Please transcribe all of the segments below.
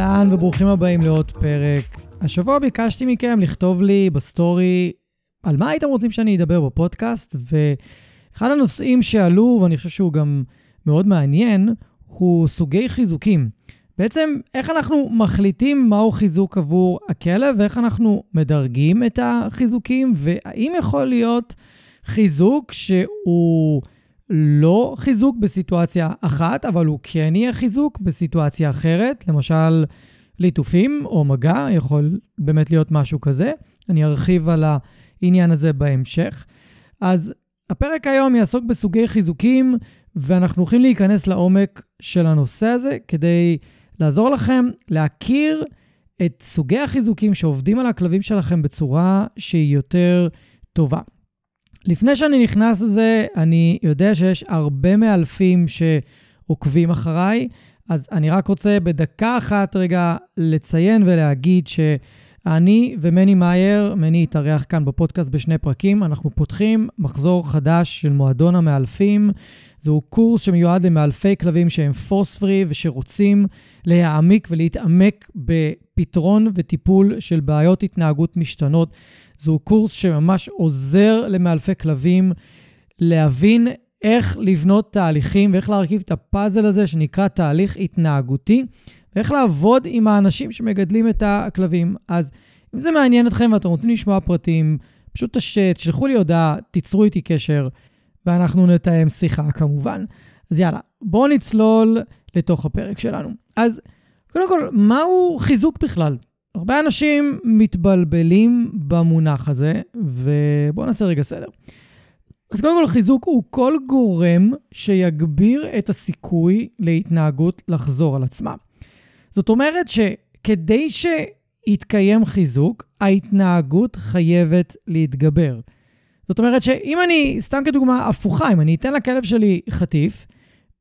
אהלן וברוכים הבאים לעוד פרק. השבוע ביקשתי מכם לכתוב לי בסטורי על מה הייתם רוצים שאני אדבר בפודקאסט, ואחד הנושאים שעלו, ואני חושב שהוא גם מאוד מעניין, הוא סוגי חיזוקים. בעצם, איך אנחנו מחליטים מהו חיזוק עבור הכלב, ואיך אנחנו מדרגים את החיזוקים, והאם יכול להיות חיזוק שהוא לא חיזוק בסיטואציה אחת, אבל הוא כן יהיה חיזוק בסיטואציה אחרת, למשל ליטופים או מגע, יכול באמת להיות משהו כזה. אני ארחיב על העניין הזה בהמשך. אז הפרק היום יעסוק בסוגי חיזוקים, ואנחנו הולכים להיכנס לעומק של הנושא הזה כדי לעזור לכם להכיר את סוגי החיזוקים שעובדים על הכלבים שלכם בצורה שהיא יותר טובה. לפני שאני נכנס לזה, אני יודע שיש הרבה מאלפים שעוקבים אחריי, אז אני רק רוצה בדקה אחת רגע לציין ולהגיד שאני ומני מאייר, מני התארח כאן בפודקאסט בשני פרקים, אנחנו פותחים מחזור חדש של מועדון המאלפים. זהו קורס שמיועד למאלפי כלבים שהם פורס פרי ושרוצים להעמיק ולהתעמק בפתרון וטיפול של בעיות התנהגות משתנות. זהו קורס שממש עוזר למאלפי כלבים להבין איך לבנות תהליכים ואיך להרכיב את הפאזל הזה שנקרא תהליך התנהגותי, ואיך לעבוד עם האנשים שמגדלים את הכלבים. אז אם זה מעניין אתכם ואתם רוצים לשמוע פרטים, פשוט תשלחו לי הודעה, תיצרו איתי קשר, ואנחנו נתאם שיחה כמובן. אז יאללה, בואו נצלול לתוך הפרק שלנו. אז קודם כל, מהו חיזוק בכלל? הרבה אנשים מתבלבלים במונח הזה, ובואו נעשה רגע סדר. אז קודם כל, חיזוק הוא כל גורם שיגביר את הסיכוי להתנהגות לחזור על עצמה. זאת אומרת שכדי שיתקיים חיזוק, ההתנהגות חייבת להתגבר. זאת אומרת שאם אני, סתם כדוגמה הפוכה, אם אני אתן לכלב שלי חטיף,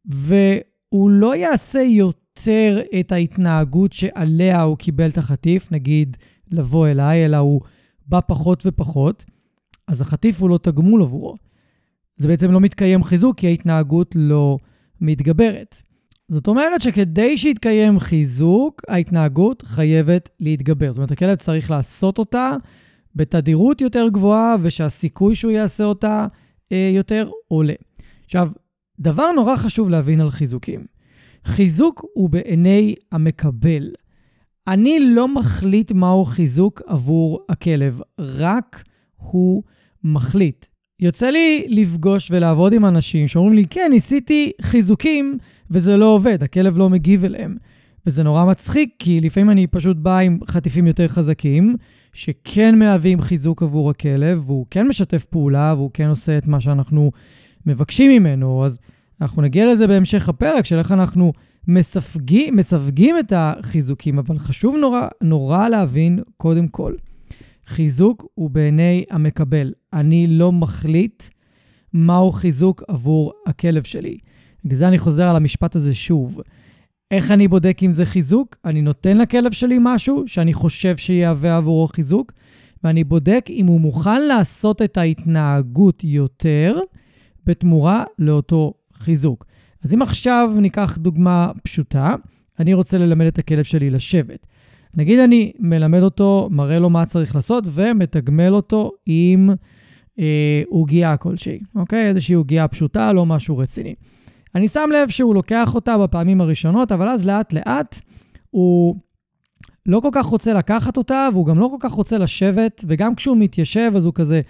והוא לא יעשה יותר... את ההתנהגות שעליה הוא קיבל את החטיף, נגיד לבוא אליי, אלא הוא בא פחות ופחות, אז החטיף הוא לא תגמול עבורו. זה בעצם לא מתקיים חיזוק, כי ההתנהגות לא מתגברת. זאת אומרת שכדי שיתקיים חיזוק, ההתנהגות חייבת להתגבר. זאת אומרת, הכלב צריך לעשות אותה בתדירות יותר גבוהה, ושהסיכוי שהוא יעשה אותה אה, יותר עולה. עכשיו, דבר נורא חשוב להבין על חיזוקים. חיזוק הוא בעיני המקבל. אני לא מחליט מהו חיזוק עבור הכלב, רק הוא מחליט. יוצא לי לפגוש ולעבוד עם אנשים שאומרים לי, כן, ניסיתי חיזוקים וזה לא עובד, הכלב לא מגיב אליהם. וזה נורא מצחיק, כי לפעמים אני פשוט בא עם חטיפים יותר חזקים, שכן מהווים חיזוק עבור הכלב, והוא כן משתף פעולה, והוא כן עושה את מה שאנחנו מבקשים ממנו. אז אנחנו נגיע לזה בהמשך הפרק, של איך אנחנו מספגים, מסווגים את החיזוקים, אבל חשוב נורא, נורא להבין, קודם כל, חיזוק הוא בעיני המקבל. אני לא מחליט מהו חיזוק עבור הכלב שלי. בגלל זה אני חוזר על המשפט הזה שוב. איך אני בודק אם זה חיזוק? אני נותן לכלב שלי משהו שאני חושב שיהווה עבורו חיזוק, ואני בודק אם הוא מוכן לעשות את ההתנהגות יותר בתמורה לאותו חיזוק. אז אם עכשיו ניקח דוגמה פשוטה, אני רוצה ללמד את הכלב שלי לשבת. נגיד אני מלמד אותו, מראה לו מה צריך לעשות ומתגמל אותו עם אה, כלשהי, אוקיי? איזושהי עוגייה פשוטה, לא משהו רציני. אני שם לב שהוא לוקח אותה בפעמים הראשונות, אבל אז לאט-לאט הוא לא כל כך רוצה לקחת אותה, והוא גם לא כל כך רוצה לשבת, וגם כשהוא מתיישב, אז הוא כזה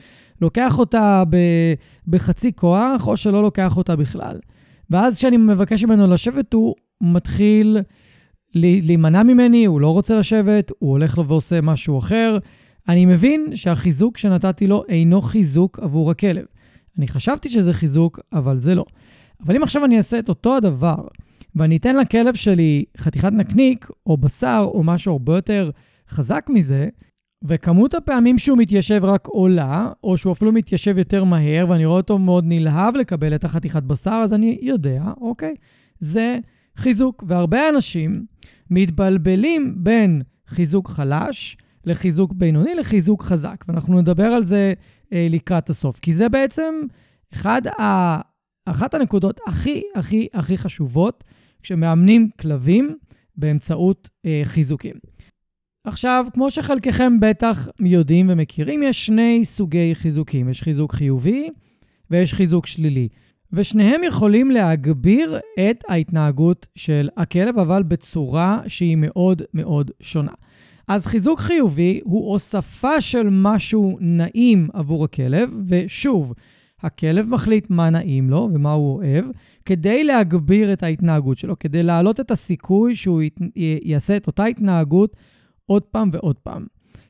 לוקח אותה ב, בחצי כוח, או שלא לוקח אותה בכלל. ואז כשאני מבקש ממנו לשבת, הוא מתחיל להימנע ממני, הוא לא רוצה לשבת, הוא הולך לו ועושה משהו אחר. אני מבין שהחיזוק שנתתי לו אינו חיזוק עבור הכלב. אני חשבתי שזה חיזוק, אבל זה לא. אבל אם עכשיו אני אעשה את אותו הדבר, ואני אתן לכלב שלי חתיכת נקניק, או בשר, או משהו הרבה יותר חזק מזה, וכמות הפעמים שהוא מתיישב רק עולה, או שהוא אפילו מתיישב יותר מהר, ואני רואה אותו מאוד נלהב לקבל את החתיכת בשר, אז אני יודע, אוקיי, זה חיזוק. והרבה אנשים מתבלבלים בין חיזוק חלש לחיזוק בינוני לחיזוק חזק, ואנחנו נדבר על זה אה, לקראת הסוף, כי זה בעצם אחד ה... אחת הנקודות הכי הכי הכי חשובות כשמאמנים כלבים באמצעות אה, חיזוקים. עכשיו, כמו שחלקכם בטח יודעים ומכירים, יש שני סוגי חיזוקים. יש חיזוק חיובי ויש חיזוק שלילי. ושניהם יכולים להגביר את ההתנהגות של הכלב, אבל בצורה שהיא מאוד מאוד שונה. אז חיזוק חיובי הוא הוספה של משהו נעים עבור הכלב, ושוב, הכלב מחליט מה נעים לו ומה הוא אוהב, כדי להגביר את ההתנהגות שלו, כדי להעלות את הסיכוי שהוא ית... יעשה את אותה התנהגות עוד פעם ועוד פעם.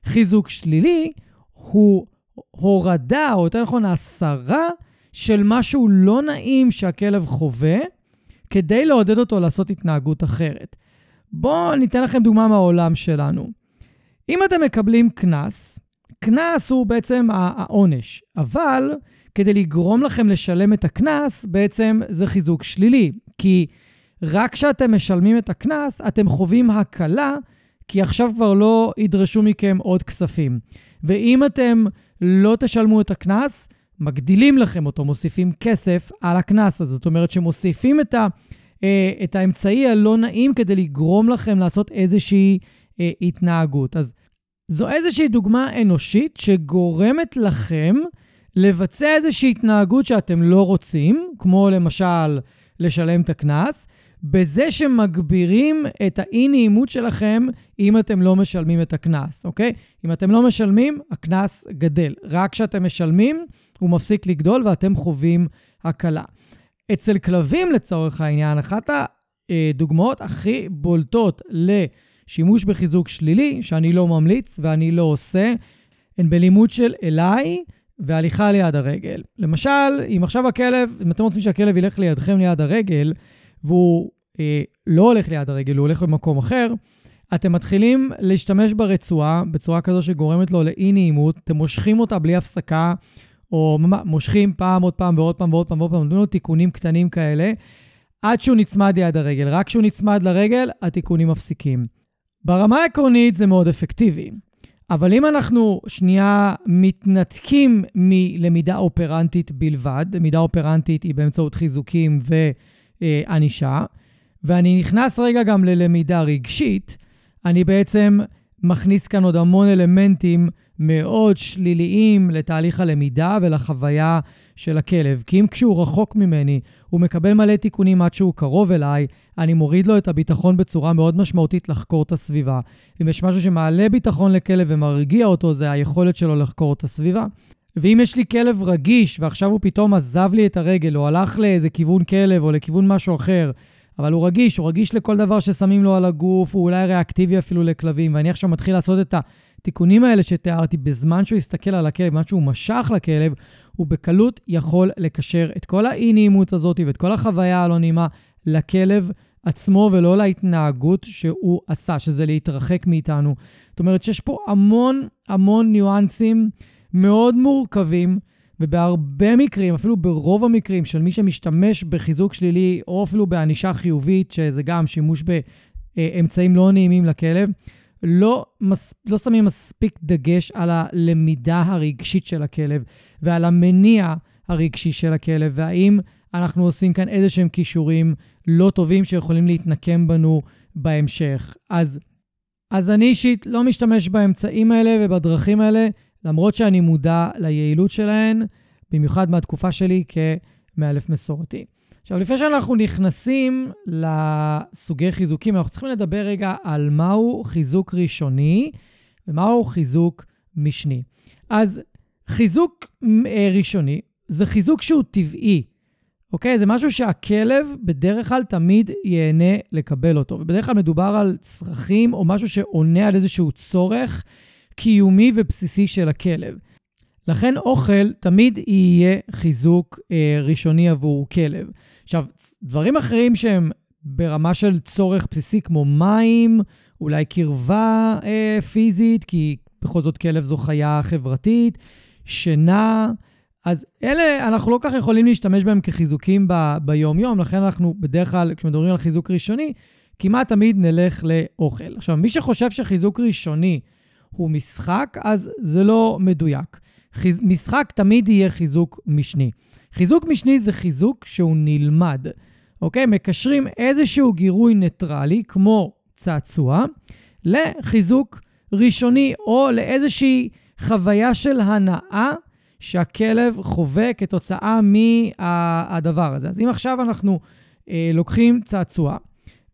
חיזוק שלילי הוא הורדה, או יותר נכון, הסרה של משהו לא נעים שהכלב חווה, כדי לעודד אותו לעשות התנהגות אחרת. בואו ניתן לכם דוגמה מהעולם שלנו. אם אתם מקבלים קנס, קנס הוא בעצם העונש, אבל כדי לגרום לכם לשלם את הקנס, בעצם זה חיזוק שלילי. כי רק כשאתם משלמים את הקנס, אתם חווים הקלה, כי עכשיו כבר לא ידרשו מכם עוד כספים. ואם אתם לא תשלמו את הקנס, מגדילים לכם אותו, מוסיפים כסף על הקנס הזה. זאת אומרת שמוסיפים את, ה, אה, את האמצעי הלא נעים כדי לגרום לכם לעשות איזושהי אה, התנהגות. אז זו איזושהי דוגמה אנושית שגורמת לכם לבצע איזושהי התנהגות שאתם לא רוצים, כמו למשל לשלם את הקנס, בזה שמגבירים את האי-נעימות שלכם אם אתם לא משלמים את הקנס, אוקיי? אם אתם לא משלמים, הקנס גדל. רק כשאתם משלמים, הוא מפסיק לגדול ואתם חווים הקלה. אצל כלבים, לצורך העניין, אחת הדוגמאות הכי בולטות לשימוש בחיזוק שלילי, שאני לא ממליץ ואני לא עושה, הן בלימוד של אליי והליכה ליד הרגל. למשל, אם עכשיו הכלב, אם אתם רוצים שהכלב ילך לידכם ליד הרגל, והוא אה, לא הולך ליד הרגל, הוא הולך במקום אחר, אתם מתחילים להשתמש ברצועה בצורה כזו שגורמת לו לאי-נעימות, אתם מושכים אותה בלי הפסקה, או מושכים פעם, עוד פעם ועוד פעם ועוד פעם ועוד פעם, נותנים לו תיקונים קטנים כאלה, עד שהוא נצמד ליד הרגל. רק כשהוא נצמד לרגל, התיקונים מפסיקים. ברמה העקרונית זה מאוד אפקטיבי. אבל אם אנחנו שנייה מתנתקים מלמידה אופרנטית בלבד, למידה אופרנטית היא באמצעות חיזוקים וענישה, ואני נכנס רגע גם ללמידה רגשית, אני בעצם מכניס כאן עוד המון אלמנטים מאוד שליליים לתהליך הלמידה ולחוויה של הכלב. כי אם כשהוא רחוק ממני, הוא מקבל מלא תיקונים עד שהוא קרוב אליי, אני מוריד לו את הביטחון בצורה מאוד משמעותית לחקור את הסביבה. אם יש משהו שמעלה ביטחון לכלב ומרגיע אותו, זה היכולת שלו לחקור את הסביבה. ואם יש לי כלב רגיש, ועכשיו הוא פתאום עזב לי את הרגל, או הלך לאיזה כיוון כלב, או לכיוון משהו אחר, אבל הוא רגיש, הוא רגיש לכל דבר ששמים לו על הגוף, הוא אולי ריאקטיבי אפילו לכלבים, ואני עכשיו מתחיל לעשות את התיקונים האלה שתיארתי בזמן שהוא יסתכל על הכלב, בזמן שהוא משך לכלב, הוא בקלות יכול לקשר את כל האי-נעימות הזאת ואת כל החוויה הלא נעימה לכלב עצמו ולא להתנהגות שהוא עשה, שזה להתרחק מאיתנו. זאת אומרת שיש פה המון המון ניואנסים מאוד מורכבים. ובהרבה מקרים, אפילו ברוב המקרים של מי שמשתמש בחיזוק שלילי, או אפילו בענישה חיובית, שזה גם שימוש באמצעים לא נעימים לכלב, לא, מס, לא שמים מספיק דגש על הלמידה הרגשית של הכלב ועל המניע הרגשי של הכלב, והאם אנחנו עושים כאן איזה שהם כישורים לא טובים שיכולים להתנקם בנו בהמשך. אז, אז אני אישית לא משתמש באמצעים האלה ובדרכים האלה, למרות שאני מודע ליעילות שלהן, במיוחד מהתקופה שלי כמאלף מסורתי. עכשיו, לפני שאנחנו נכנסים לסוגי חיזוקים, אנחנו צריכים לדבר רגע על מהו חיזוק ראשוני ומהו חיזוק משני. אז חיזוק אה, ראשוני זה חיזוק שהוא טבעי, אוקיי? זה משהו שהכלב בדרך כלל תמיד ייהנה לקבל אותו. ובדרך כלל מדובר על צרכים או משהו שעונה על איזשהו צורך קיומי ובסיסי של הכלב. לכן אוכל תמיד יהיה חיזוק אה, ראשוני עבור כלב. עכשיו, דברים אחרים שהם ברמה של צורך בסיסי כמו מים, אולי קרבה אה, פיזית, כי בכל זאת כלב זו חיה חברתית, שינה, אז אלה, אנחנו לא כך יכולים להשתמש בהם כחיזוקים ב- ביום-יום, לכן אנחנו בדרך כלל, כשמדברים על חיזוק ראשוני, כמעט תמיד נלך לאוכל. עכשיו, מי שחושב שחיזוק ראשוני הוא משחק, אז זה לא מדויק. חיז... משחק תמיד יהיה חיזוק משני. חיזוק משני זה חיזוק שהוא נלמד, אוקיי? מקשרים איזשהו גירוי ניטרלי, כמו צעצוע, לחיזוק ראשוני או לאיזושהי חוויה של הנאה שהכלב חווה כתוצאה מהדבר הזה. אז אם עכשיו אנחנו אה, לוקחים צעצוע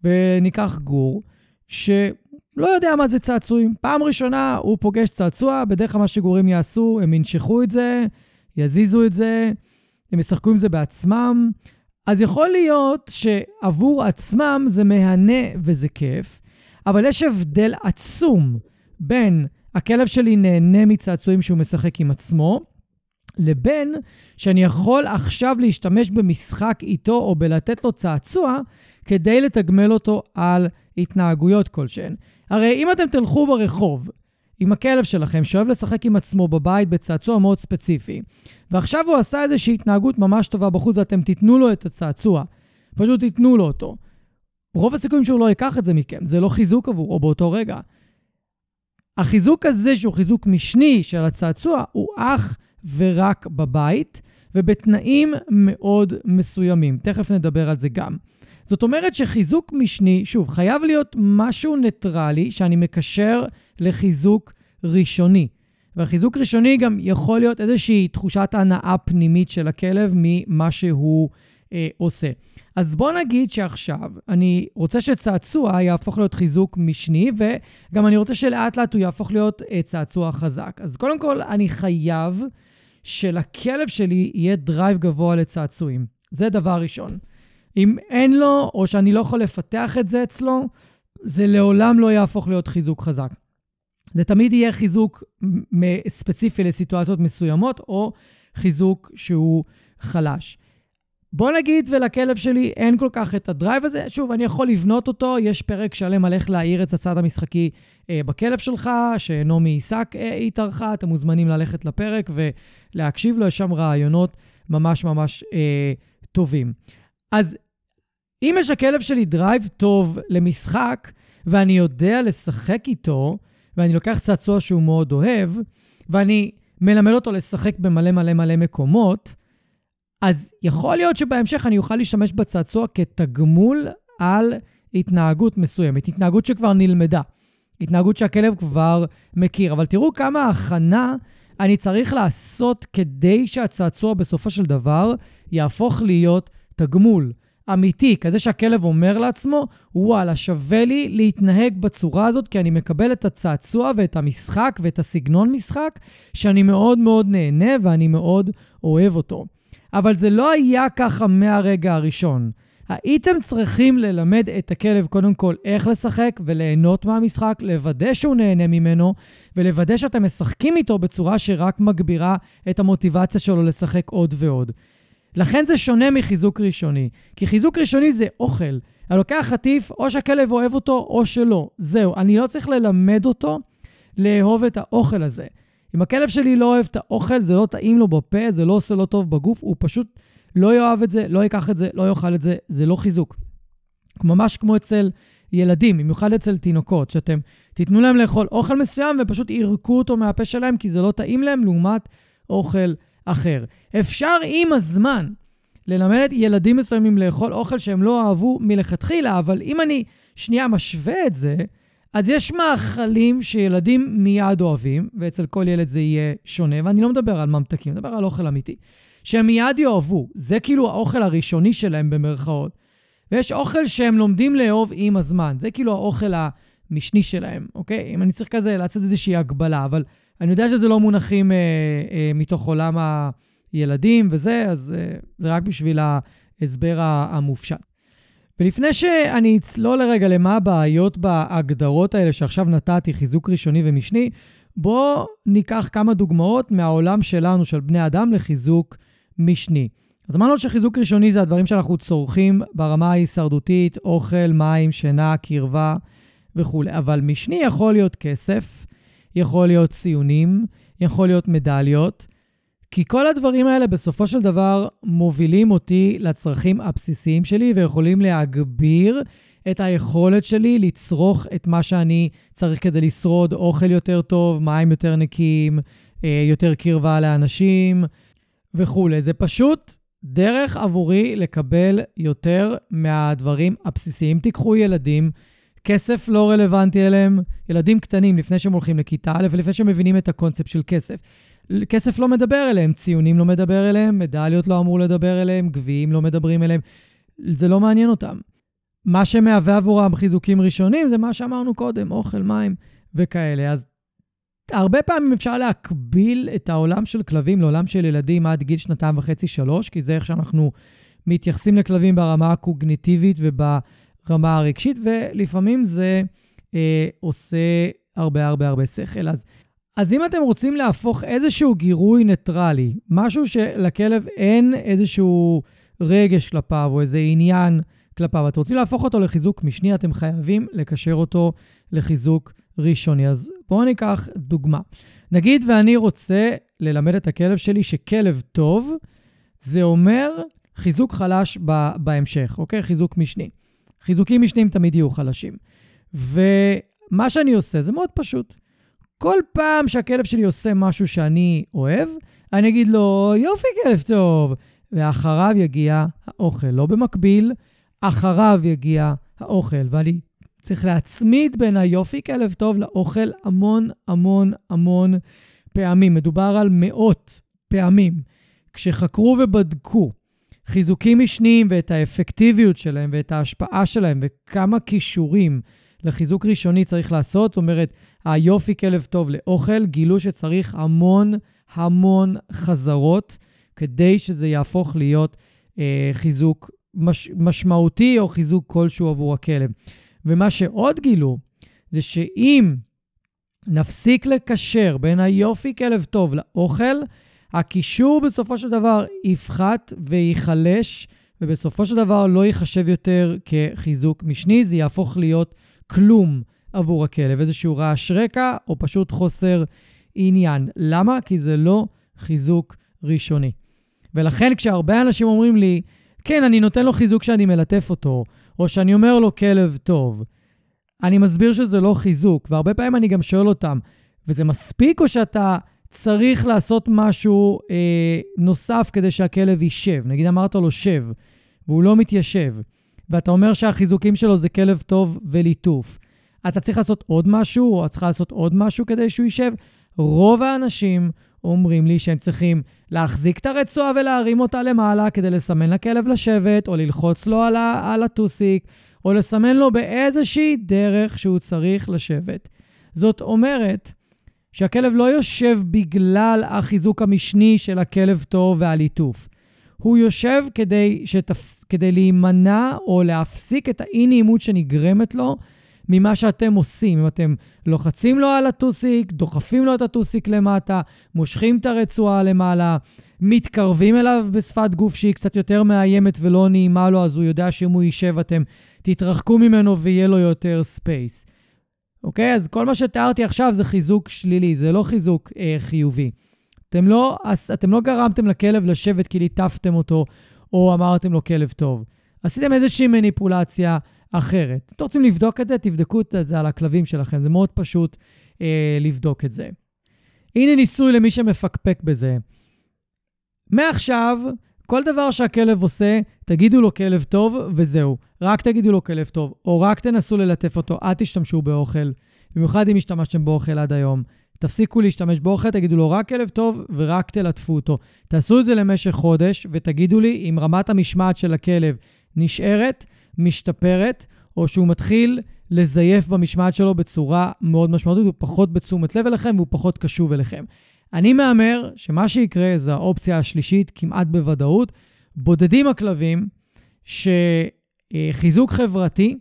וניקח גור, שלא יודע מה זה צעצועים, פעם ראשונה הוא פוגש צעצוע, בדרך כלל מה שגורים יעשו, הם ינשכו את זה, יזיזו את זה, הם ישחקו עם זה בעצמם. אז יכול להיות שעבור עצמם זה מהנה וזה כיף, אבל יש הבדל עצום בין הכלב שלי נהנה מצעצועים שהוא משחק עם עצמו, לבין שאני יכול עכשיו להשתמש במשחק איתו או בלתת לו צעצוע כדי לתגמל אותו על התנהגויות כלשהן. הרי אם אתם תלכו ברחוב עם הכלב שלכם, שאוהב לשחק עם עצמו בבית בצעצוע מאוד ספציפי, ועכשיו הוא עשה איזושהי התנהגות ממש טובה בחוץ ואתם תיתנו לו את הצעצוע, פשוט תיתנו לו אותו. רוב הסיכויים שהוא לא ייקח את זה מכם, זה לא חיזוק עבורו באותו רגע. החיזוק הזה, שהוא חיזוק משני של הצעצוע, הוא אך ורק בבית, ובתנאים מאוד מסוימים. תכף נדבר על זה גם. זאת אומרת שחיזוק משני, שוב, חייב להיות משהו ניטרלי שאני מקשר לחיזוק ראשוני. והחיזוק ראשוני גם יכול להיות איזושהי תחושת הנאה פנימית של הכלב ממה שהוא אה, עושה. אז בוא נגיד שעכשיו אני רוצה שצעצוע יהפוך להיות חיזוק משני, וגם אני רוצה שלאט לאט הוא יהפוך להיות אה, צעצוע חזק. אז קודם כל, אני חייב שלכלב שלי יהיה drive גבוה לצעצועים. זה דבר ראשון. אם אין לו, או שאני לא יכול לפתח את זה אצלו, זה לעולם לא יהפוך להיות חיזוק חזק. זה תמיד יהיה חיזוק ספציפי לסיטואציות מסוימות, או חיזוק שהוא חלש. בוא נגיד ולכלב שלי אין כל כך את ה drive הזה. שוב, אני יכול לבנות אותו, יש פרק שלם על איך להעיר את הצד המשחקי אה, בכלב שלך, שנעמי עיסק אה, התארחה, אתם מוזמנים ללכת לפרק ולהקשיב לו, יש שם רעיונות ממש ממש אה, טובים. אז אם יש לכלב שלי drive טוב למשחק, ואני יודע לשחק איתו, ואני לוקח צעצוע שהוא מאוד אוהב, ואני מלמד אותו לשחק במלא מלא מלא מקומות, אז יכול להיות שבהמשך אני אוכל להשתמש בצעצוע כתגמול על התנהגות מסוימת, התנהגות שכבר נלמדה, התנהגות שהכלב כבר מכיר. אבל תראו כמה הכנה אני צריך לעשות כדי שהצעצוע בסופו של דבר יהפוך להיות תגמול אמיתי, כזה שהכלב אומר לעצמו, וואלה, שווה לי להתנהג בצורה הזאת, כי אני מקבל את הצעצוע ואת המשחק ואת הסגנון משחק, שאני מאוד מאוד נהנה ואני מאוד אוהב אותו. אבל זה לא היה ככה מהרגע הראשון. הייתם צריכים ללמד את הכלב קודם כל איך לשחק וליהנות מהמשחק, לוודא שהוא נהנה ממנו, ולוודא שאתם משחקים איתו בצורה שרק מגבירה את המוטיבציה שלו לשחק עוד ועוד. לכן זה שונה מחיזוק ראשוני, כי חיזוק ראשוני זה אוכל. אני לוקח חטיף, או שהכלב אוהב אותו או שלא. זהו, אני לא צריך ללמד אותו לאהוב את האוכל הזה. אם הכלב שלי לא אוהב את האוכל, זה לא טעים לו בפה, זה לא עושה לו טוב בגוף, הוא פשוט לא יאהב את זה, לא ייקח את זה, לא יאכל את זה, זה לא חיזוק. ממש כמו אצל ילדים, במיוחד אצל תינוקות, שאתם תיתנו להם לאכול אוכל מסוים ופשוט ירקו אותו מהפה שלהם כי זה לא טעים להם לעומת אוכל אחר. אפשר עם הזמן ללמד את ילדים מסוימים לאכול אוכל שהם לא אהבו מלכתחילה, אבל אם אני שנייה משווה את זה, אז יש מאכלים שילדים מיד אוהבים, ואצל כל ילד זה יהיה שונה, ואני לא מדבר על ממתקים, אני מדבר על אוכל אמיתי. שהם מיד יאהבו. זה כאילו האוכל הראשוני שלהם במרכאות. ויש אוכל שהם לומדים לאהוב עם הזמן. זה כאילו האוכל המשני שלהם, אוקיי? אם אני צריך כזה לעשות איזושהי הגבלה, אבל אני יודע שזה לא מונחים אה, אה, מתוך עולם הילדים וזה, אז אה, זה רק בשביל ההסבר המופשט. ולפני שאני אצלול לרגע למה הבעיות בהגדרות האלה שעכשיו נתתי, חיזוק ראשוני ומשני, בואו ניקח כמה דוגמאות מהעולם שלנו, של בני אדם, לחיזוק משני. אז אמרנו שחיזוק ראשוני זה הדברים שאנחנו צורכים ברמה ההישרדותית, אוכל, מים, שינה, קרבה וכולי. אבל משני יכול להיות כסף, יכול להיות ציונים, יכול להיות מדליות, כי כל הדברים האלה בסופו של דבר מובילים אותי לצרכים הבסיסיים שלי ויכולים להגביר את היכולת שלי לצרוך את מה שאני צריך כדי לשרוד, אוכל יותר טוב, מים יותר נקיים, אה, יותר קרבה לאנשים וכולי. זה פשוט דרך עבורי לקבל יותר מהדברים הבסיסיים. תיקחו ילדים, כסף לא רלוונטי אליהם, ילדים קטנים לפני שהם הולכים לכיתה א' ולפני שהם מבינים את הקונספט של כסף. כסף לא מדבר אליהם, ציונים לא מדבר אליהם, מדליות לא אמור לדבר אליהם, גביעים לא מדברים אליהם. זה לא מעניין אותם. מה שמהווה עבורם חיזוקים ראשונים זה מה שאמרנו קודם, אוכל, מים וכאלה. אז הרבה פעמים אפשר להקביל את העולם של כלבים לעולם של ילדים עד גיל שנתיים וחצי, שלוש, כי זה איך שאנחנו מתייחסים לכלבים ברמה הקוגניטיבית וברמה הרגשית, ולפעמים זה אה, עושה הרבה הרבה הרבה שכל. אז, אז אם אתם רוצים להפוך איזשהו גירוי ניטרלי, משהו שלכלב אין איזשהו רגש כלפיו או איזה עניין כלפיו, אתם רוצים להפוך אותו לחיזוק משני, אתם חייבים לקשר אותו לחיזוק ראשוני. אז בואו ניקח דוגמה. נגיד ואני רוצה ללמד את הכלב שלי שכלב טוב, זה אומר חיזוק חלש בהמשך, אוקיי? חיזוק משני. חיזוקים משניים תמיד יהיו חלשים. ומה שאני עושה זה מאוד פשוט. כל פעם שהכלב שלי עושה משהו שאני אוהב, אני אגיד לו, יופי, כלב טוב, ואחריו יגיע האוכל. לא במקביל, אחריו יגיע האוכל. ואני צריך להצמיד בין היופי כלב טוב לאוכל המון המון המון פעמים. מדובר על מאות פעמים. כשחקרו ובדקו חיזוקים משניים ואת האפקטיביות שלהם ואת ההשפעה שלהם וכמה כישורים לחיזוק ראשוני צריך לעשות, זאת אומרת, היופי כלב טוב לאוכל, גילו שצריך המון המון חזרות כדי שזה יהפוך להיות אה, חיזוק מש, משמעותי או חיזוק כלשהו עבור הכלב. ומה שעוד גילו, זה שאם נפסיק לקשר בין היופי כלב טוב לאוכל, הקישור בסופו של דבר יפחת וייחלש, ובסופו של דבר לא ייחשב יותר כחיזוק משני, זה יהפוך להיות כלום עבור הכלב, איזשהו רעש רקע או פשוט חוסר עניין. למה? כי זה לא חיזוק ראשוני. ולכן כשהרבה אנשים אומרים לי, כן, אני נותן לו חיזוק שאני מלטף אותו, או שאני אומר לו כלב טוב. אני מסביר שזה לא חיזוק, והרבה פעמים אני גם שואל אותם, וזה מספיק או שאתה צריך לעשות משהו אה, נוסף כדי שהכלב יישב? נגיד אמרת לו שב, והוא לא מתיישב, ואתה אומר שהחיזוקים שלו זה כלב טוב וליטוף. אתה צריך לעשות עוד משהו, או את צריכה לעשות עוד משהו כדי שהוא יישב? רוב האנשים אומרים לי שהם צריכים להחזיק את הרצועה ולהרים אותה למעלה כדי לסמן לכלב לשבת, או ללחוץ לו על, ה- על הטוסיק, או לסמן לו באיזושהי דרך שהוא צריך לשבת. זאת אומרת שהכלב לא יושב בגלל החיזוק המשני של הכלב טוב והליטוף. הוא יושב כדי, שתפס, כדי להימנע או להפסיק את האי-נעימות שנגרמת לו ממה שאתם עושים. אם אתם לוחצים לו על הטוסיק, דוחפים לו את הטוסיק למטה, מושכים את הרצועה למעלה, מתקרבים אליו בשפת גוף שהיא קצת יותר מאיימת ולא נעימה לו, אז הוא יודע שאם הוא יישב אתם תתרחקו ממנו ויהיה לו יותר space. אוקיי? אז כל מה שתיארתי עכשיו זה חיזוק שלילי, זה לא חיזוק אה, חיובי. אתם לא, אתם לא גרמתם לכלב לשבת כי ליטפתם אותו, או אמרתם לו כלב טוב. עשיתם איזושהי מניפולציה, אחרת. אתם רוצים לבדוק את זה, תבדקו את זה על הכלבים שלכם, זה מאוד פשוט אה, לבדוק את זה. הנה ניסוי למי שמפקפק בזה. מעכשיו, כל דבר שהכלב עושה, תגידו לו כלב טוב, וזהו. רק תגידו לו כלב טוב, או רק תנסו ללטף אותו, אל תשתמשו באוכל. במיוחד אם השתמשתם באוכל עד היום. תפסיקו להשתמש באוכל, תגידו לו רק כלב טוב ורק תלטפו אותו. תעשו את זה למשך חודש ותגידו לי אם רמת המשמעת של הכלב נשארת, משתפרת, או שהוא מתחיל לזייף במשמעת שלו בצורה מאוד משמעותית, הוא פחות בתשומת לב אליכם והוא פחות קשוב אליכם. אני מהמר שמה שיקרה זה האופציה השלישית כמעט בוודאות. בודדים הכלבים שחיזוק חברתי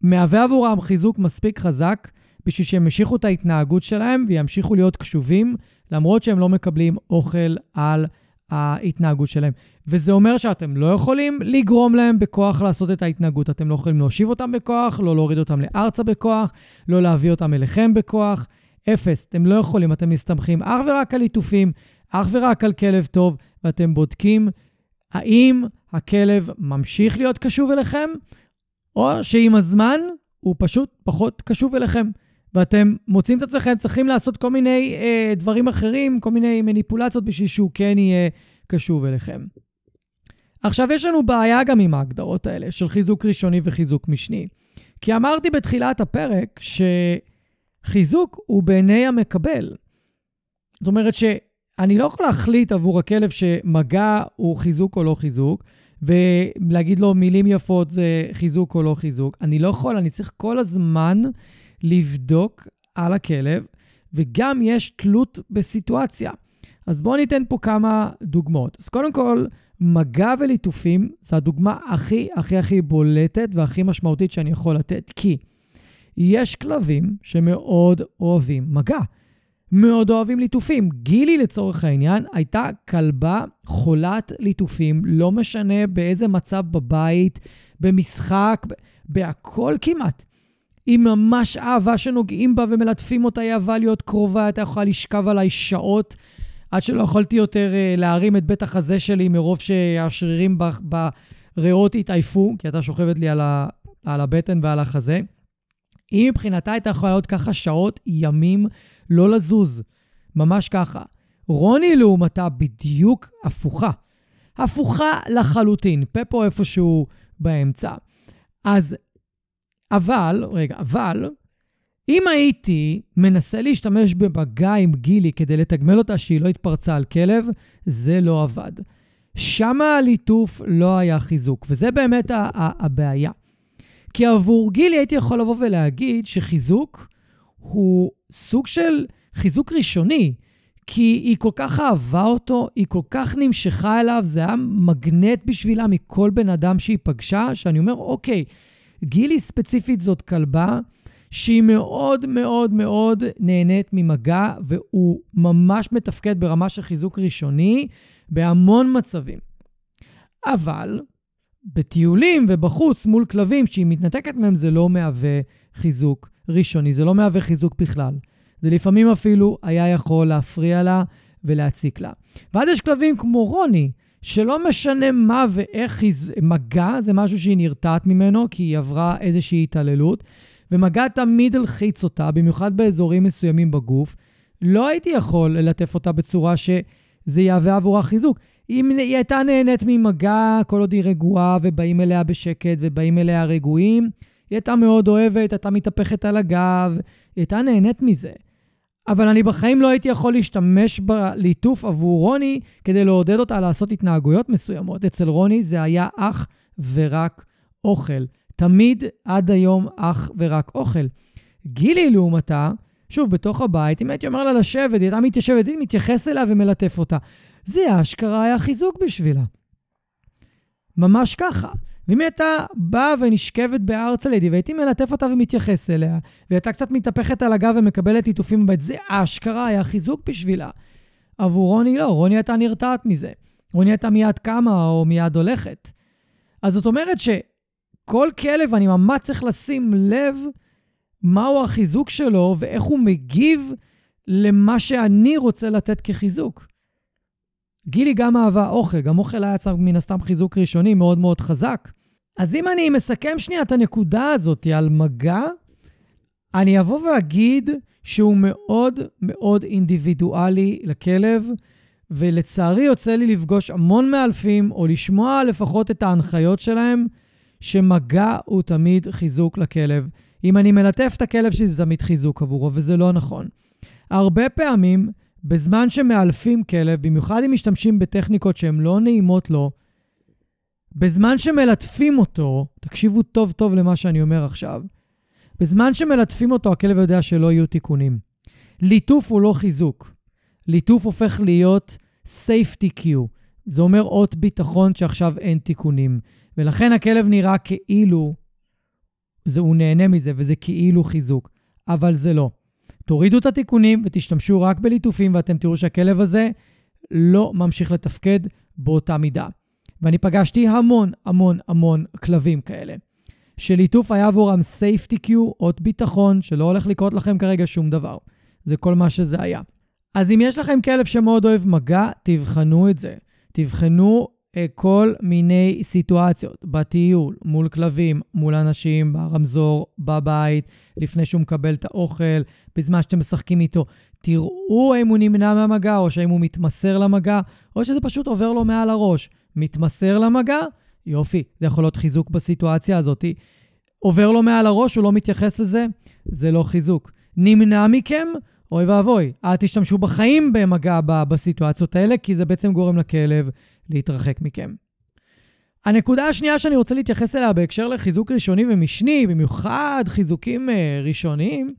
מהווה עבורם חיזוק מספיק חזק בשביל שהם ימשיכו את ההתנהגות שלהם וימשיכו להיות קשובים, למרות שהם לא מקבלים אוכל על ההתנהגות שלהם. וזה אומר שאתם לא יכולים לגרום להם בכוח לעשות את ההתנהגות. אתם לא יכולים להושיב אותם בכוח, לא להוריד אותם לארצה בכוח, לא להביא אותם אליכם בכוח. אפס, אתם לא יכולים, אתם מסתמכים אך ורק על ליטופים, אך ורק על כלב טוב, ואתם בודקים האם הכלב ממשיך להיות קשוב אליכם, או שעם הזמן הוא פשוט פחות קשוב אליכם. ואתם מוצאים את עצמכם צריכים לעשות כל מיני אה, דברים אחרים, כל מיני מניפולציות בשביל שהוא כן יהיה קשוב אליכם. עכשיו, יש לנו בעיה גם עם ההגדרות האלה של חיזוק ראשוני וחיזוק משני. כי אמרתי בתחילת הפרק שחיזוק הוא בעיני המקבל. זאת אומרת שאני לא יכול להחליט עבור הכלב שמגע הוא חיזוק או לא חיזוק, ולהגיד לו מילים יפות זה חיזוק או לא חיזוק. אני לא יכול, אני צריך כל הזמן לבדוק על הכלב, וגם יש תלות בסיטואציה. אז בואו ניתן פה כמה דוגמאות. אז קודם כל, מגע וליטופים זו הדוגמה הכי הכי הכי בולטת והכי משמעותית שאני יכול לתת, כי יש כלבים שמאוד אוהבים מגע, מאוד אוהבים ליטופים. גילי, לצורך העניין, הייתה כלבה חולת ליטופים, לא משנה באיזה מצב בבית, במשחק, בהכל כמעט. היא ממש אהבה שנוגעים בה ומלטפים אותה, היא אהבה להיות קרובה, הייתה יכולה לשכב עליי שעות, עד שלא יכולתי יותר uh, להרים את בית החזה שלי מרוב שהשרירים בריאות התעייפו, כי הייתה שוכבת לי על, ה, על הבטן ועל החזה. היא מבחינתה הייתה יכולה להיות ככה שעות, ימים, לא לזוז. ממש ככה. רוני, לעומתה, בדיוק הפוכה. הפוכה לחלוטין. פפו איפשהו באמצע. אז אבל, רגע, אבל, אם הייתי מנסה להשתמש במגע עם גילי כדי לתגמל אותה שהיא לא התפרצה על כלב, זה לא עבד. שם הליטוף לא היה חיזוק, וזה באמת הבעיה. כי עבור גילי הייתי יכול לבוא ולהגיד שחיזוק הוא סוג של חיזוק ראשוני, כי היא כל כך אהבה אותו, היא כל כך נמשכה אליו, זה היה מגנט בשבילה מכל בן אדם שהיא פגשה, שאני אומר, אוקיי, גילי ספציפית זאת כלבה שהיא מאוד מאוד מאוד נהנית ממגע, והוא ממש מתפקד ברמה של חיזוק ראשוני בהמון מצבים. אבל בטיולים ובחוץ מול כלבים שהיא מתנתקת מהם, זה לא מהווה חיזוק ראשוני, זה לא מהווה חיזוק בכלל. זה לפעמים אפילו היה יכול להפריע לה ולהציק לה. ואז יש כלבים כמו רוני, שלא משנה מה ואיך היא... מגע זה משהו שהיא נרתעת ממנו, כי היא עברה איזושהי התעללות, ומגע תמיד הלחיץ אותה, במיוחד באזורים מסוימים בגוף. לא הייתי יכול ללטף אותה בצורה שזה יהווה עבורה חיזוק. אם היא הייתה נהנית ממגע כל עוד היא רגועה ובאים אליה בשקט ובאים אליה רגועים, היא הייתה מאוד אוהבת, הייתה מתהפכת על הגב, היא הייתה נהנית מזה. אבל אני בחיים לא הייתי יכול להשתמש בליטוף עבור רוני כדי לעודד אותה לעשות התנהגויות מסוימות. אצל רוני זה היה אך ורק אוכל. תמיד עד היום אך ורק אוכל. גילי, לעומתה, שוב, בתוך הבית, אם הייתי אומר לה לשבת, היא הייתה מתיישבת, היא מתייחס אליה ומלטף אותה. זה אשכרה היה חיזוק בשבילה. ממש ככה. ואם היא הייתה באה ונשכבת בארץ על והייתי מלטף אותה ומתייחס אליה, והיא הייתה קצת מתהפכת על הגב ומקבלת ליטופים בבית, זה אשכרה היה חיזוק בשבילה. עבור רוני לא, רוני הייתה נרתעת מזה. רוני הייתה מיד קמה או מיד הולכת. אז זאת אומרת שכל כלב, אני ממש צריך לשים לב מהו החיזוק שלו ואיך הוא מגיב למה שאני רוצה לתת כחיזוק. גילי גם אהבה אוכל, גם אוכל היה מן הסתם חיזוק ראשוני מאוד מאוד חזק. אז אם אני מסכם שנייה את הנקודה הזאת על מגע, אני אבוא ואגיד שהוא מאוד מאוד אינדיבידואלי לכלב, ולצערי יוצא לי לפגוש המון מאלפים, או לשמוע לפחות את ההנחיות שלהם, שמגע הוא תמיד חיזוק לכלב. אם אני מלטף את הכלב שלי, זה תמיד חיזוק עבורו, וזה לא נכון. הרבה פעמים, בזמן שמאלפים כלב, במיוחד אם משתמשים בטכניקות שהן לא נעימות לו, בזמן שמלטפים אותו, תקשיבו טוב טוב למה שאני אומר עכשיו, בזמן שמלטפים אותו, הכלב יודע שלא יהיו תיקונים. ליטוף הוא לא חיזוק. ליטוף הופך להיות safety cue. זה אומר אות ביטחון שעכשיו אין תיקונים. ולכן הכלב נראה כאילו, זה, הוא נהנה מזה וזה כאילו חיזוק, אבל זה לא. תורידו את התיקונים ותשתמשו רק בליטופים ואתם תראו שהכלב הזה לא ממשיך לתפקד באותה מידה. ואני פגשתי המון המון המון כלבים כאלה. שליטוף היה עבורם safety cue, אות ביטחון, שלא הולך לקרות לכם כרגע שום דבר. זה כל מה שזה היה. אז אם יש לכם כלב שמאוד אוהב מגע, תבחנו את זה. תבחנו אה, כל מיני סיטואציות, בטיול, מול כלבים, מול אנשים, ברמזור, בבית, לפני שהוא מקבל את האוכל, בזמן שאתם משחקים איתו. תראו האם הוא נמנע מהמגע, או שהאם הוא מתמסר למגע, או שזה פשוט עובר לו מעל הראש. מתמסר למגע, יופי, זה יכול להיות חיזוק בסיטואציה הזאת. עובר לו מעל הראש, הוא לא מתייחס לזה, זה לא חיזוק. נמנע מכם, אוי ואבוי, אל תשתמשו בחיים במגע בסיטואציות האלה, כי זה בעצם גורם לכלב להתרחק מכם. הנקודה השנייה שאני רוצה להתייחס אליה בהקשר לחיזוק ראשוני ומשני, במיוחד חיזוקים uh, ראשוניים,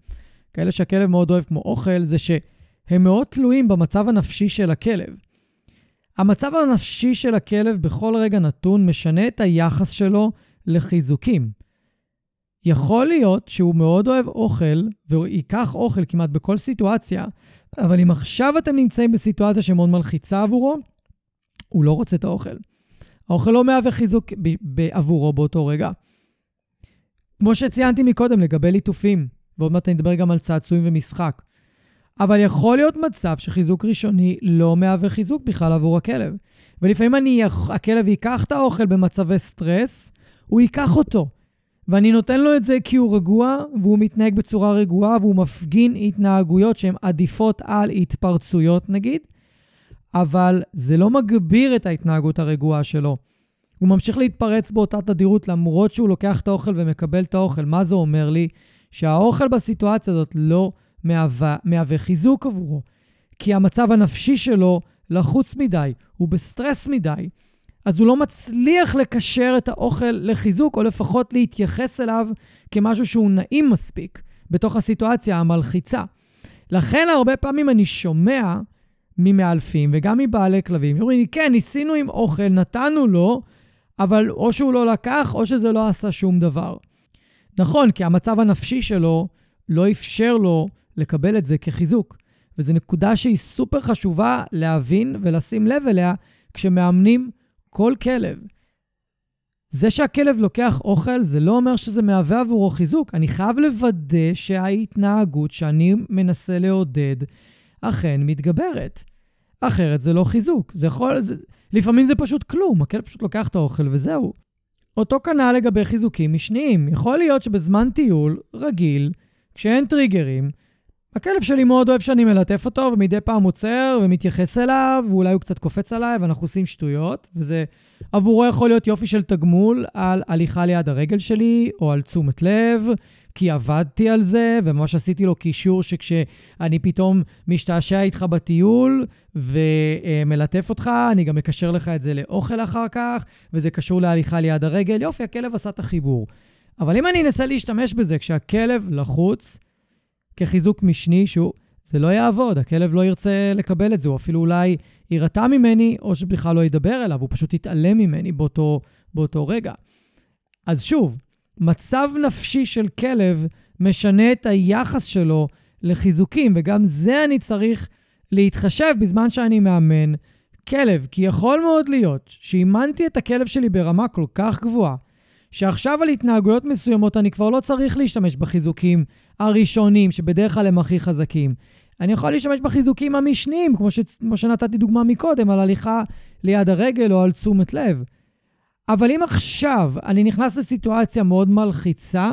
כאלה שהכלב מאוד אוהב כמו אוכל, זה שהם מאוד תלויים במצב הנפשי של הכלב. המצב הנפשי של הכלב בכל רגע נתון משנה את היחס שלו לחיזוקים. יכול להיות שהוא מאוד אוהב אוכל, והוא ייקח אוכל כמעט בכל סיטואציה, אבל אם עכשיו אתם נמצאים בסיטואציה שמאוד מלחיצה עבורו, הוא לא רוצה את האוכל. האוכל לא מהווה חיזוק עבורו באותו רגע. כמו שציינתי מקודם לגבי ליטופים, ועוד מעט אני אדבר גם על צעצועים ומשחק. אבל יכול להיות מצב שחיזוק ראשוני לא מהווה חיזוק בכלל עבור הכלב. ולפעמים אני, הכלב ייקח את האוכל במצבי סטרס, הוא ייקח אותו. ואני נותן לו את זה כי הוא רגוע, והוא מתנהג בצורה רגועה, והוא מפגין התנהגויות שהן עדיפות על התפרצויות נגיד, אבל זה לא מגביר את ההתנהגות הרגועה שלו. הוא ממשיך להתפרץ באותה תדירות למרות שהוא לוקח את האוכל ומקבל את האוכל. מה זה אומר לי? שהאוכל בסיטואציה הזאת לא מהווה, מהווה חיזוק עבורו. כי המצב הנפשי שלו לחוץ מדי, הוא בסטרס מדי. אז הוא לא מצליח לקשר את האוכל לחיזוק, או לפחות להתייחס אליו כמשהו שהוא נעים מספיק בתוך הסיטואציה המלחיצה. לכן הרבה פעמים אני שומע ממאלפים וגם מבעלי כלבים שאומרים לי, כן, ניסינו עם אוכל, נתנו לו, אבל או שהוא לא לקח או שזה לא עשה שום דבר. נכון, כי המצב הנפשי שלו לא אפשר לו לקבל את זה כחיזוק. וזו נקודה שהיא סופר חשובה להבין ולשים לב אליה כשמאמנים כל כלב. זה שהכלב לוקח אוכל, זה לא אומר שזה מהווה עבורו חיזוק. אני חייב לוודא שההתנהגות שאני מנסה לעודד אכן מתגברת. אחרת זה לא חיזוק. זה יכול... זה, לפעמים זה פשוט כלום, הכלב פשוט לוקח את האוכל וזהו. אותו כנ"ל לגבי חיזוקים משניים. יכול להיות שבזמן טיול רגיל, כשאין טריגרים, הכלב שלי מאוד אוהב שאני מלטף אותו, ומדי פעם עוצר ומתייחס אליו, ואולי הוא קצת קופץ עליי, ואנחנו עושים שטויות, וזה עבורו יכול להיות יופי של תגמול על הליכה ליד הרגל שלי, או על תשומת לב, כי עבדתי על זה, וממש עשיתי לו קישור שכשאני פתאום משתעשע איתך בטיול ומלטף אותך, אני גם מקשר לך את זה לאוכל אחר כך, וזה קשור להליכה ליד הרגל. יופי, הכלב עשה את החיבור. אבל אם אני אנסה להשתמש בזה כשהכלב לחוץ, כחיזוק משני, שהוא, זה לא יעבוד, הכלב לא ירצה לקבל את זה, הוא אפילו אולי יירתע ממני, או שבכלל לא ידבר אליו, הוא פשוט יתעלם ממני באותו, באותו רגע. אז שוב, מצב נפשי של כלב משנה את היחס שלו לחיזוקים, וגם זה אני צריך להתחשב בזמן שאני מאמן כלב, כי יכול מאוד להיות שאימנתי את הכלב שלי ברמה כל כך גבוהה, שעכשיו על התנהגויות מסוימות אני כבר לא צריך להשתמש בחיזוקים הראשונים, שבדרך כלל הם הכי חזקים. אני יכול להשתמש בחיזוקים המשניים, כמו, ש... כמו שנתתי דוגמה מקודם, על הליכה ליד הרגל או על תשומת לב. אבל אם עכשיו אני נכנס לסיטואציה מאוד מלחיצה,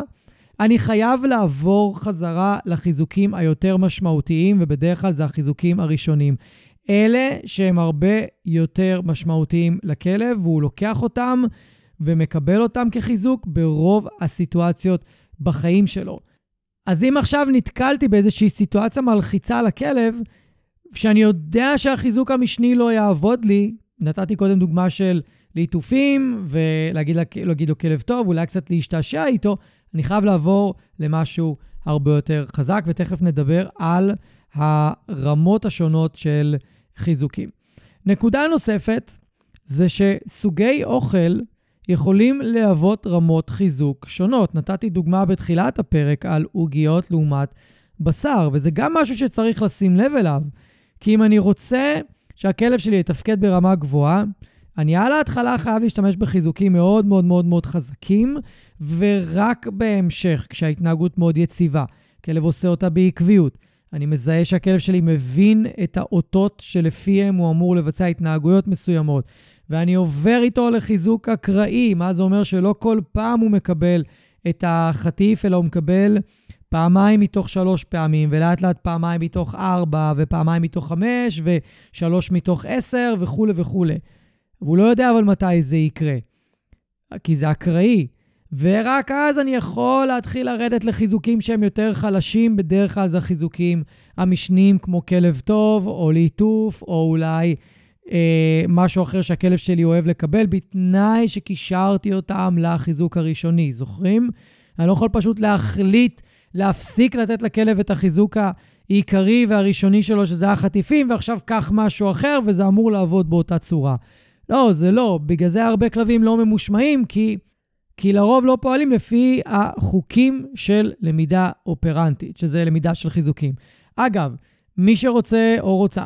אני חייב לעבור חזרה לחיזוקים היותר משמעותיים, ובדרך כלל זה החיזוקים הראשונים. אלה שהם הרבה יותר משמעותיים לכלב, והוא לוקח אותם ומקבל אותם כחיזוק ברוב הסיטואציות בחיים שלו. אז אם עכשיו נתקלתי באיזושהי סיטואציה מלחיצה לכלב, שאני יודע שהחיזוק המשני לא יעבוד לי, נתתי קודם דוגמה של ליטופים, ולהגיד לו כלב טוב, אולי קצת להשתעשע איתו, אני חייב לעבור למשהו הרבה יותר חזק, ותכף נדבר על הרמות השונות של חיזוקים. נקודה נוספת זה שסוגי אוכל יכולים להוות רמות חיזוק שונות. נתתי דוגמה בתחילת הפרק על עוגיות לעומת בשר, וזה גם משהו שצריך לשים לב אליו. כי אם אני רוצה שהכלב שלי יתפקד ברמה גבוהה, אני על ההתחלה חייב להשתמש בחיזוקים מאוד מאוד מאוד מאוד חזקים, ורק בהמשך, כשההתנהגות מאוד יציבה, כלב עושה אותה בעקביות. אני מזהה שהכלב שלי מבין את האותות שלפיהם הוא אמור לבצע התנהגויות מסוימות, ואני עובר איתו לחיזוק אקראי, מה זה אומר שלא כל פעם הוא מקבל את החטיף, אלא הוא מקבל פעמיים מתוך שלוש פעמים, ולאט לאט פעמיים מתוך ארבע, ופעמיים מתוך חמש, ושלוש מתוך עשר, וכולי וכולי. והוא לא יודע אבל מתי זה יקרה, כי זה אקראי. ורק אז אני יכול להתחיל לרדת לחיזוקים שהם יותר חלשים, בדרך כלל זה החיזוקים המשניים כמו כלב טוב, או ליטוף, או אולי אה, משהו אחר שהכלב שלי אוהב לקבל, בתנאי שקישרתי אותם לחיזוק הראשוני. זוכרים? אני לא יכול פשוט להחליט להפסיק לתת לכלב את החיזוק העיקרי והראשוני שלו, שזה החטיפים, ועכשיו קח משהו אחר, וזה אמור לעבוד באותה צורה. לא, זה לא. בגלל זה הרבה כלבים לא ממושמעים, כי, כי לרוב לא פועלים לפי החוקים של למידה אופרנטית, שזה למידה של חיזוקים. אגב, מי שרוצה או רוצה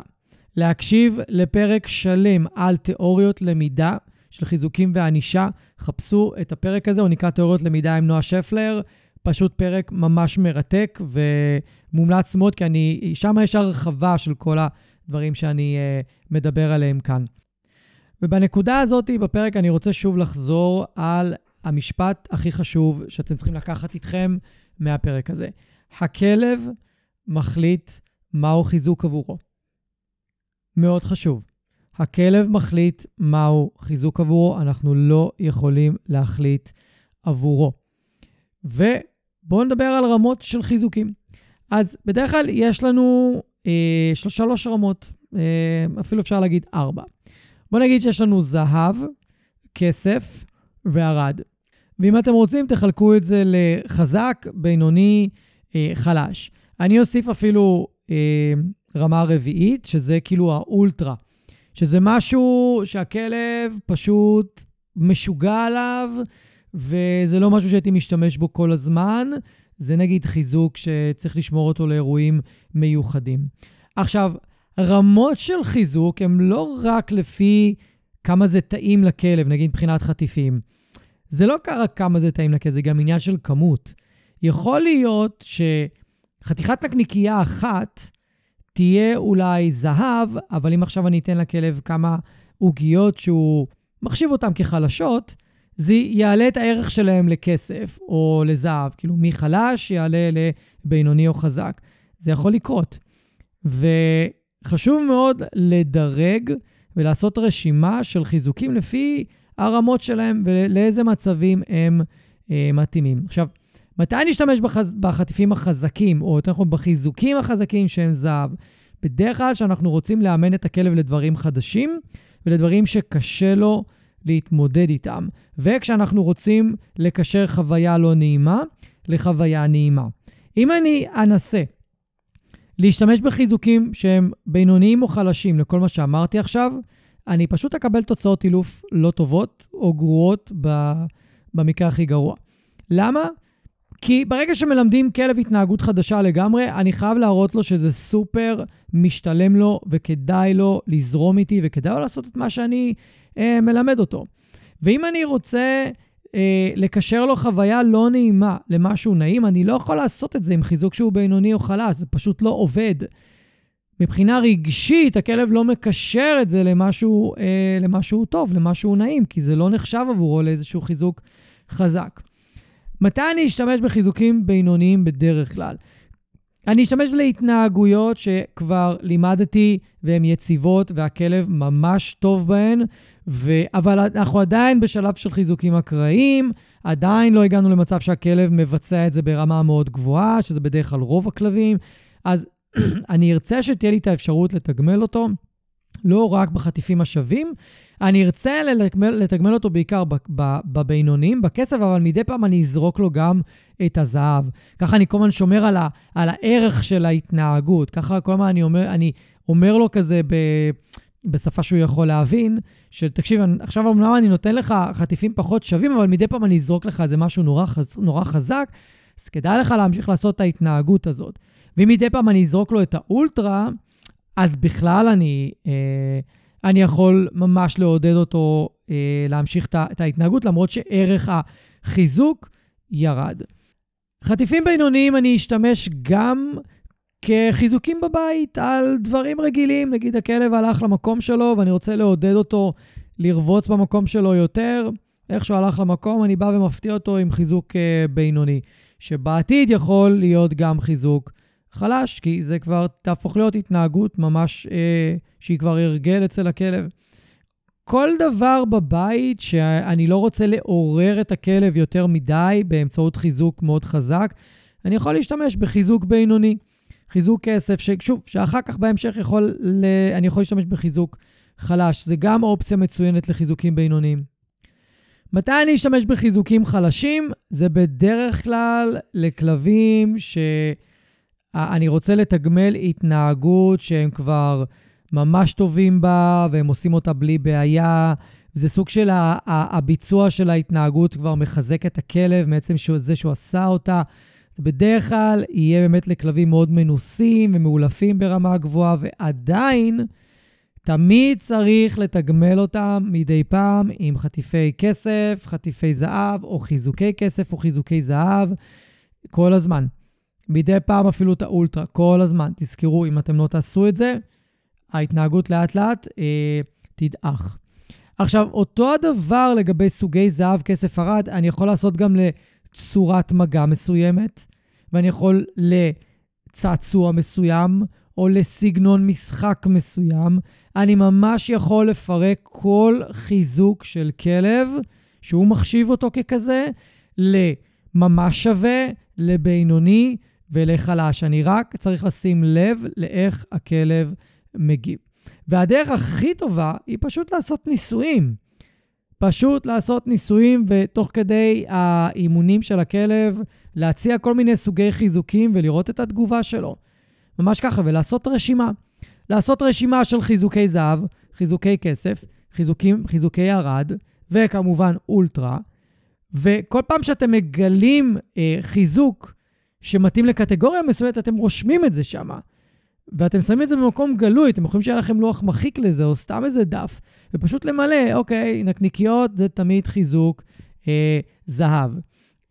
להקשיב לפרק שלם על תיאוריות למידה של חיזוקים וענישה, חפשו את הפרק הזה, הוא נקרא תיאוריות למידה עם נועה שפלר. פשוט פרק ממש מרתק ומומלץ מאוד, כי אני, שם יש הרחבה של כל הדברים שאני uh, מדבר עליהם כאן. ובנקודה הזאת בפרק אני רוצה שוב לחזור על המשפט הכי חשוב שאתם צריכים לקחת איתכם מהפרק הזה. הכלב מחליט מהו חיזוק עבורו. מאוד חשוב. הכלב מחליט מהו חיזוק עבורו, אנחנו לא יכולים להחליט עבורו. ובואו נדבר על רמות של חיזוקים. אז בדרך כלל יש לנו אה, שלוש רמות, אה, אפילו אפשר להגיד ארבע. בואו נגיד שיש לנו זהב, כסף וערד. ואם אתם רוצים, תחלקו את זה לחזק, בינוני, אה, חלש. אני אוסיף אפילו אה, רמה רביעית, שזה כאילו האולטרה, שזה משהו שהכלב פשוט משוגע עליו, וזה לא משהו שהייתי משתמש בו כל הזמן. זה נגיד חיזוק שצריך לשמור אותו לאירועים מיוחדים. עכשיו, רמות של חיזוק הן לא רק לפי כמה זה טעים לכלב, נגיד מבחינת חטיפים. זה לא רק כמה זה טעים לכלב, זה גם עניין של כמות. יכול להיות שחתיכת נקניקייה אחת תהיה אולי זהב, אבל אם עכשיו אני אתן לכלב כמה עוגיות שהוא מחשיב אותן כחלשות, זה יעלה את הערך שלהם לכסף או לזהב. כאילו, מחלש יעלה לבינוני או חזק. זה יכול לקרות. וחשוב מאוד לדרג ולעשות רשימה של חיזוקים לפי הרמות שלהם ולאיזה מצבים הם אה, מתאימים. עכשיו, מתי נשתמש בחז... בחטיפים החזקים, או יותר נכון בחיזוקים החזקים שהם זהב? בדרך כלל כשאנחנו רוצים לאמן את הכלב לדברים חדשים ולדברים שקשה לו להתמודד איתם, וכשאנחנו רוצים לקשר חוויה לא נעימה לחוויה נעימה. אם אני אנסה להשתמש בחיזוקים שהם בינוניים או חלשים לכל מה שאמרתי עכשיו, אני פשוט אקבל תוצאות אילוף לא טובות או גרועות במקרה הכי גרוע. למה? כי ברגע שמלמדים כלב התנהגות חדשה לגמרי, אני חייב להראות לו שזה סופר משתלם לו וכדאי לו לזרום איתי וכדאי לו לעשות את מה שאני אה, מלמד אותו. ואם אני רוצה אה, לקשר לו חוויה לא נעימה למשהו נעים, אני לא יכול לעשות את זה עם חיזוק שהוא בינוני או חלש, זה פשוט לא עובד. מבחינה רגשית, הכלב לא מקשר את זה למשהו, אה, למשהו טוב, למשהו נעים, כי זה לא נחשב עבורו לאיזשהו חיזוק חזק. מתי אני אשתמש בחיזוקים בינוניים בדרך כלל? אני אשתמש להתנהגויות שכבר לימדתי והן יציבות והכלב ממש טוב בהן, ו... אבל אנחנו עדיין בשלב של חיזוקים אקראיים, עדיין לא הגענו למצב שהכלב מבצע את זה ברמה מאוד גבוהה, שזה בדרך כלל רוב הכלבים. אז אני ארצה שתהיה לי את האפשרות לתגמל אותו, לא רק בחטיפים השווים, אני ארצה לתגמל, לתגמל אותו בעיקר בבינונים, בכסף, אבל מדי פעם אני אזרוק לו גם את הזהב. ככה אני כל הזמן שומר על, ה, על הערך של ההתנהגות. ככה כל הזמן אני אומר, אני אומר לו כזה ב, בשפה שהוא יכול להבין, של תקשיב, עכשיו אמנם אני נותן לך חטיפים פחות שווים, אבל מדי פעם אני אזרוק לך איזה משהו נורא, נורא חזק, אז כדאי לך להמשיך לעשות את ההתנהגות הזאת. ואם מדי פעם אני אזרוק לו את האולטרה, אז בכלל אני, אה, אני יכול ממש לעודד אותו אה, להמשיך את ההתנהגות, למרות שערך החיזוק ירד. חטיפים בינוניים אני אשתמש גם כחיזוקים בבית על דברים רגילים. נגיד הכלב הלך למקום שלו ואני רוצה לעודד אותו לרבוץ במקום שלו יותר. איך שהוא הלך למקום, אני בא ומפתיע אותו עם חיזוק uh, בינוני, שבעתיד יכול להיות גם חיזוק חלש, כי זה כבר תהפוך להיות התנהגות ממש, אה, שהיא כבר הרגל אצל הכלב. כל דבר בבית שאני לא רוצה לעורר את הכלב יותר מדי באמצעות חיזוק מאוד חזק, אני יכול להשתמש בחיזוק בינוני. חיזוק כסף, ששוב, שאחר כך בהמשך יכול, ל... אני יכול להשתמש בחיזוק חלש. זה גם אופציה מצוינת לחיזוקים בינוניים. מתי אני אשתמש בחיזוקים חלשים? זה בדרך כלל לכלבים ש... אני רוצה לתגמל התנהגות שהם כבר ממש טובים בה, והם עושים אותה בלי בעיה. זה סוג של הביצוע של ההתנהגות כבר מחזק את הכלב מעצם זה שהוא עשה אותה. בדרך כלל יהיה באמת לכלבים מאוד מנוסים ומאולפים ברמה גבוהה, ועדיין תמיד צריך לתגמל אותם מדי פעם עם חטיפי כסף, חטיפי זהב, או חיזוקי כסף או חיזוקי זהב, כל הזמן. מדי פעם אפילו את האולטרה, כל הזמן. תזכרו, אם אתם לא תעשו את זה, ההתנהגות לאט-לאט אה, תדעך. עכשיו, אותו הדבר לגבי סוגי זהב, כסף, ארד, אני יכול לעשות גם לצורת מגע מסוימת, ואני יכול לצעצוע מסוים, או לסגנון משחק מסוים. אני ממש יכול לפרק כל חיזוק של כלב, שהוא מחשיב אותו ככזה, לממש שווה, לבינוני, ולחלש. אני רק צריך לשים לב לאיך הכלב מגיב. והדרך הכי טובה היא פשוט לעשות ניסויים. פשוט לעשות ניסויים, ותוך כדי האימונים של הכלב, להציע כל מיני סוגי חיזוקים ולראות את התגובה שלו. ממש ככה, ולעשות רשימה. לעשות רשימה של חיזוקי זהב, חיזוקי כסף, חיזוקים, חיזוקי ארד, וכמובן אולטרה. וכל פעם שאתם מגלים אה, חיזוק שמתאים לקטגוריה מסוימת, אתם רושמים את זה שם. ואתם שמים את זה במקום גלוי, אתם יכולים שיהיה לכם לוח מחיק לזה, או סתם איזה דף, ופשוט למלא, אוקיי, נקניקיות זה תמיד חיזוק אה, זהב.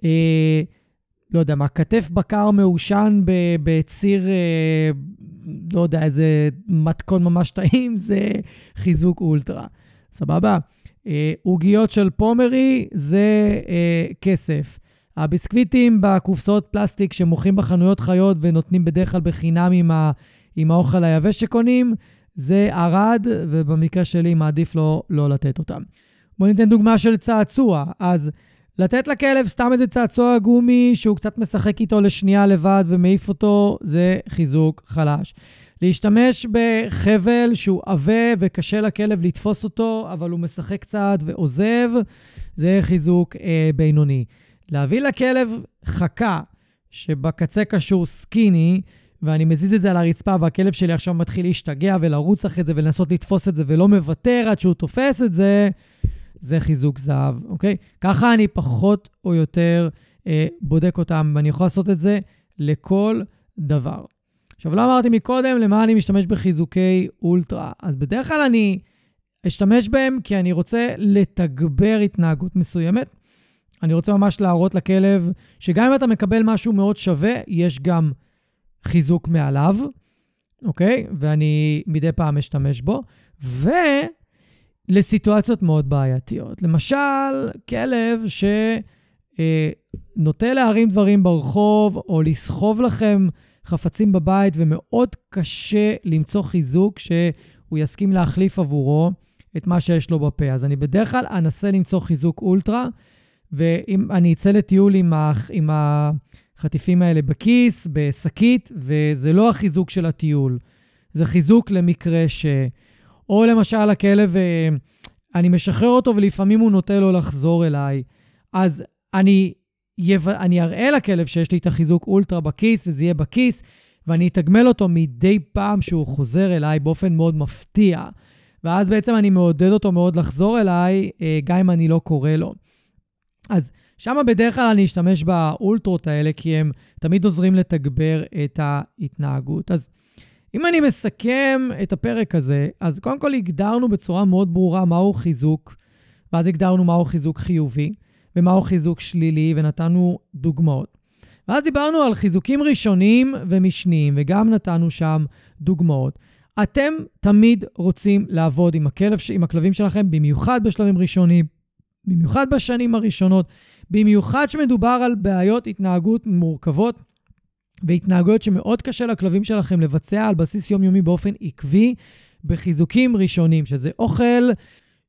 אה, לא יודע מה, כתף בקר מעושן בציר, אה, לא יודע, איזה מתכון ממש טעים, זה חיזוק אולטרה. סבבה? אה, עוגיות של פומרי זה אה, כסף. הביסקוויטים בקופסאות פלסטיק שמוכרים בחנויות חיות ונותנים בדרך כלל בחינם עם, ה, עם האוכל היבש שקונים, זה ערד, ובמקרה שלי מעדיף לא, לא לתת אותם. בואו ניתן דוגמה של צעצוע. אז לתת לכלב סתם איזה צעצוע גומי שהוא קצת משחק איתו לשנייה לבד ומעיף אותו, זה חיזוק חלש. להשתמש בחבל שהוא עבה וקשה לכלב לתפוס אותו, אבל הוא משחק קצת ועוזב, זה חיזוק אה, בינוני. להביא לכלב חכה שבקצה קשור סקיני, ואני מזיז את זה על הרצפה, והכלב שלי עכשיו מתחיל להשתגע ולרוץ אחרי זה ולנסות לתפוס את זה ולא מוותר עד שהוא תופס את זה, זה חיזוק זהב, אוקיי? ככה אני פחות או יותר אה, בודק אותם, ואני יכול לעשות את זה לכל דבר. עכשיו, לא אמרתי מקודם למה אני משתמש בחיזוקי אולטרה. אז בדרך כלל אני אשתמש בהם כי אני רוצה לתגבר התנהגות מסוימת. אני רוצה ממש להראות לכלב שגם אם אתה מקבל משהו מאוד שווה, יש גם חיזוק מעליו, אוקיי? ואני מדי פעם משתמש בו. ולסיטואציות מאוד בעייתיות. למשל, כלב שנוטה אה, להרים דברים ברחוב, או לסחוב לכם חפצים בבית ומאוד קשה למצוא חיזוק שהוא יסכים להחליף עבורו את מה שיש לו בפה. אז אני בדרך כלל אנסה למצוא חיזוק אולטרה, ואם אני אצא לטיול עם, ה, עם החטיפים האלה בכיס, בשקית, וזה לא החיזוק של הטיול, זה חיזוק למקרה ש... או למשל הכלב, אה, אני משחרר אותו ולפעמים הוא נוטה לו לחזור אליי, אז אני, יב... אני אראה לכלב שיש לי את החיזוק אולטרה בכיס, וזה יהיה בכיס, ואני אתגמל אותו מדי פעם שהוא חוזר אליי באופן מאוד מפתיע. ואז בעצם אני מעודד אותו מאוד לחזור אליי, אה, גם אם אני לא קורא לו. אז שם בדרך כלל אני אשתמש באולטרות האלה, כי הם תמיד עוזרים לתגבר את ההתנהגות. אז אם אני מסכם את הפרק הזה, אז קודם כל הגדרנו בצורה מאוד ברורה מהו חיזוק, ואז הגדרנו מהו חיזוק חיובי, ומהו חיזוק שלילי, ונתנו דוגמאות. ואז דיברנו על חיזוקים ראשוניים ומשניים, וגם נתנו שם דוגמאות. אתם תמיד רוצים לעבוד עם, הכלב, עם הכלבים שלכם, במיוחד בשלבים ראשונים, במיוחד בשנים הראשונות, במיוחד שמדובר על בעיות התנהגות מורכבות והתנהגויות שמאוד קשה לכלבים שלכם לבצע על בסיס יומיומי באופן עקבי, בחיזוקים ראשונים, שזה אוכל,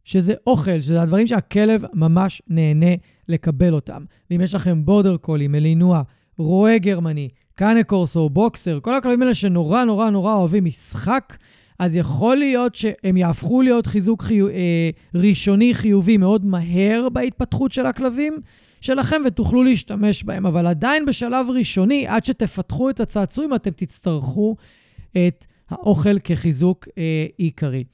שזה אוכל, שזה הדברים שהכלב ממש נהנה לקבל אותם. ואם יש לכם בורדר קולי, מלינוע, רועה גרמני, קאנה קורסו, בוקסר, כל הכלבים האלה שנורא נורא נורא אוהבים משחק, אז יכול להיות שהם יהפכו להיות חיזוק חיו, אה, ראשוני חיובי מאוד מהר בהתפתחות של הכלבים שלכם ותוכלו להשתמש בהם. אבל עדיין בשלב ראשוני, עד שתפתחו את הצעצועים, אתם תצטרכו את האוכל כחיזוק אה, עיקרי.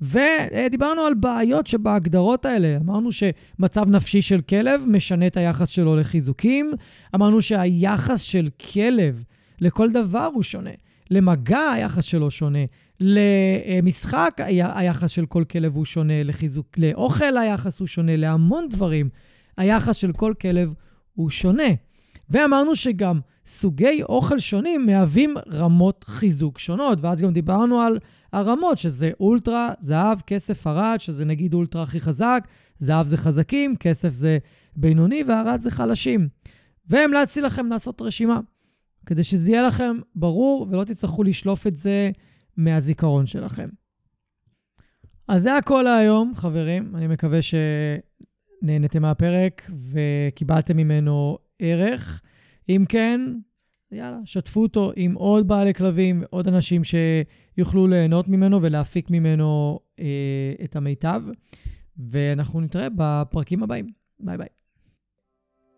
ודיברנו על בעיות שבהגדרות האלה. אמרנו שמצב נפשי של כלב משנה את היחס שלו לחיזוקים. אמרנו שהיחס של כלב לכל דבר הוא שונה. למגע היחס שלו שונה. למשחק היחס של כל כלב הוא שונה. לחיזוק, לאוכל היחס הוא שונה. להמון דברים היחס של כל כלב הוא שונה. ואמרנו שגם סוגי אוכל שונים מהווים רמות חיזוק שונות, ואז גם דיברנו על הרמות, שזה אולטרה, זהב, כסף, ארד, שזה נגיד אולטרה הכי חזק, זהב זה חזקים, כסף זה בינוני, וארד זה חלשים. והמלצתי לכם לעשות רשימה, כדי שזה יהיה לכם ברור ולא תצטרכו לשלוף את זה מהזיכרון שלכם. אז זה הכל להיום, חברים. אני מקווה שנהנתם מהפרק וקיבלתם ממנו ערך. אם כן, יאללה, שתפו אותו עם עוד בעלי כלבים, עוד אנשים שיוכלו ליהנות ממנו ולהפיק ממנו אה, את המיטב. ואנחנו נתראה בפרקים הבאים. ביי ביי.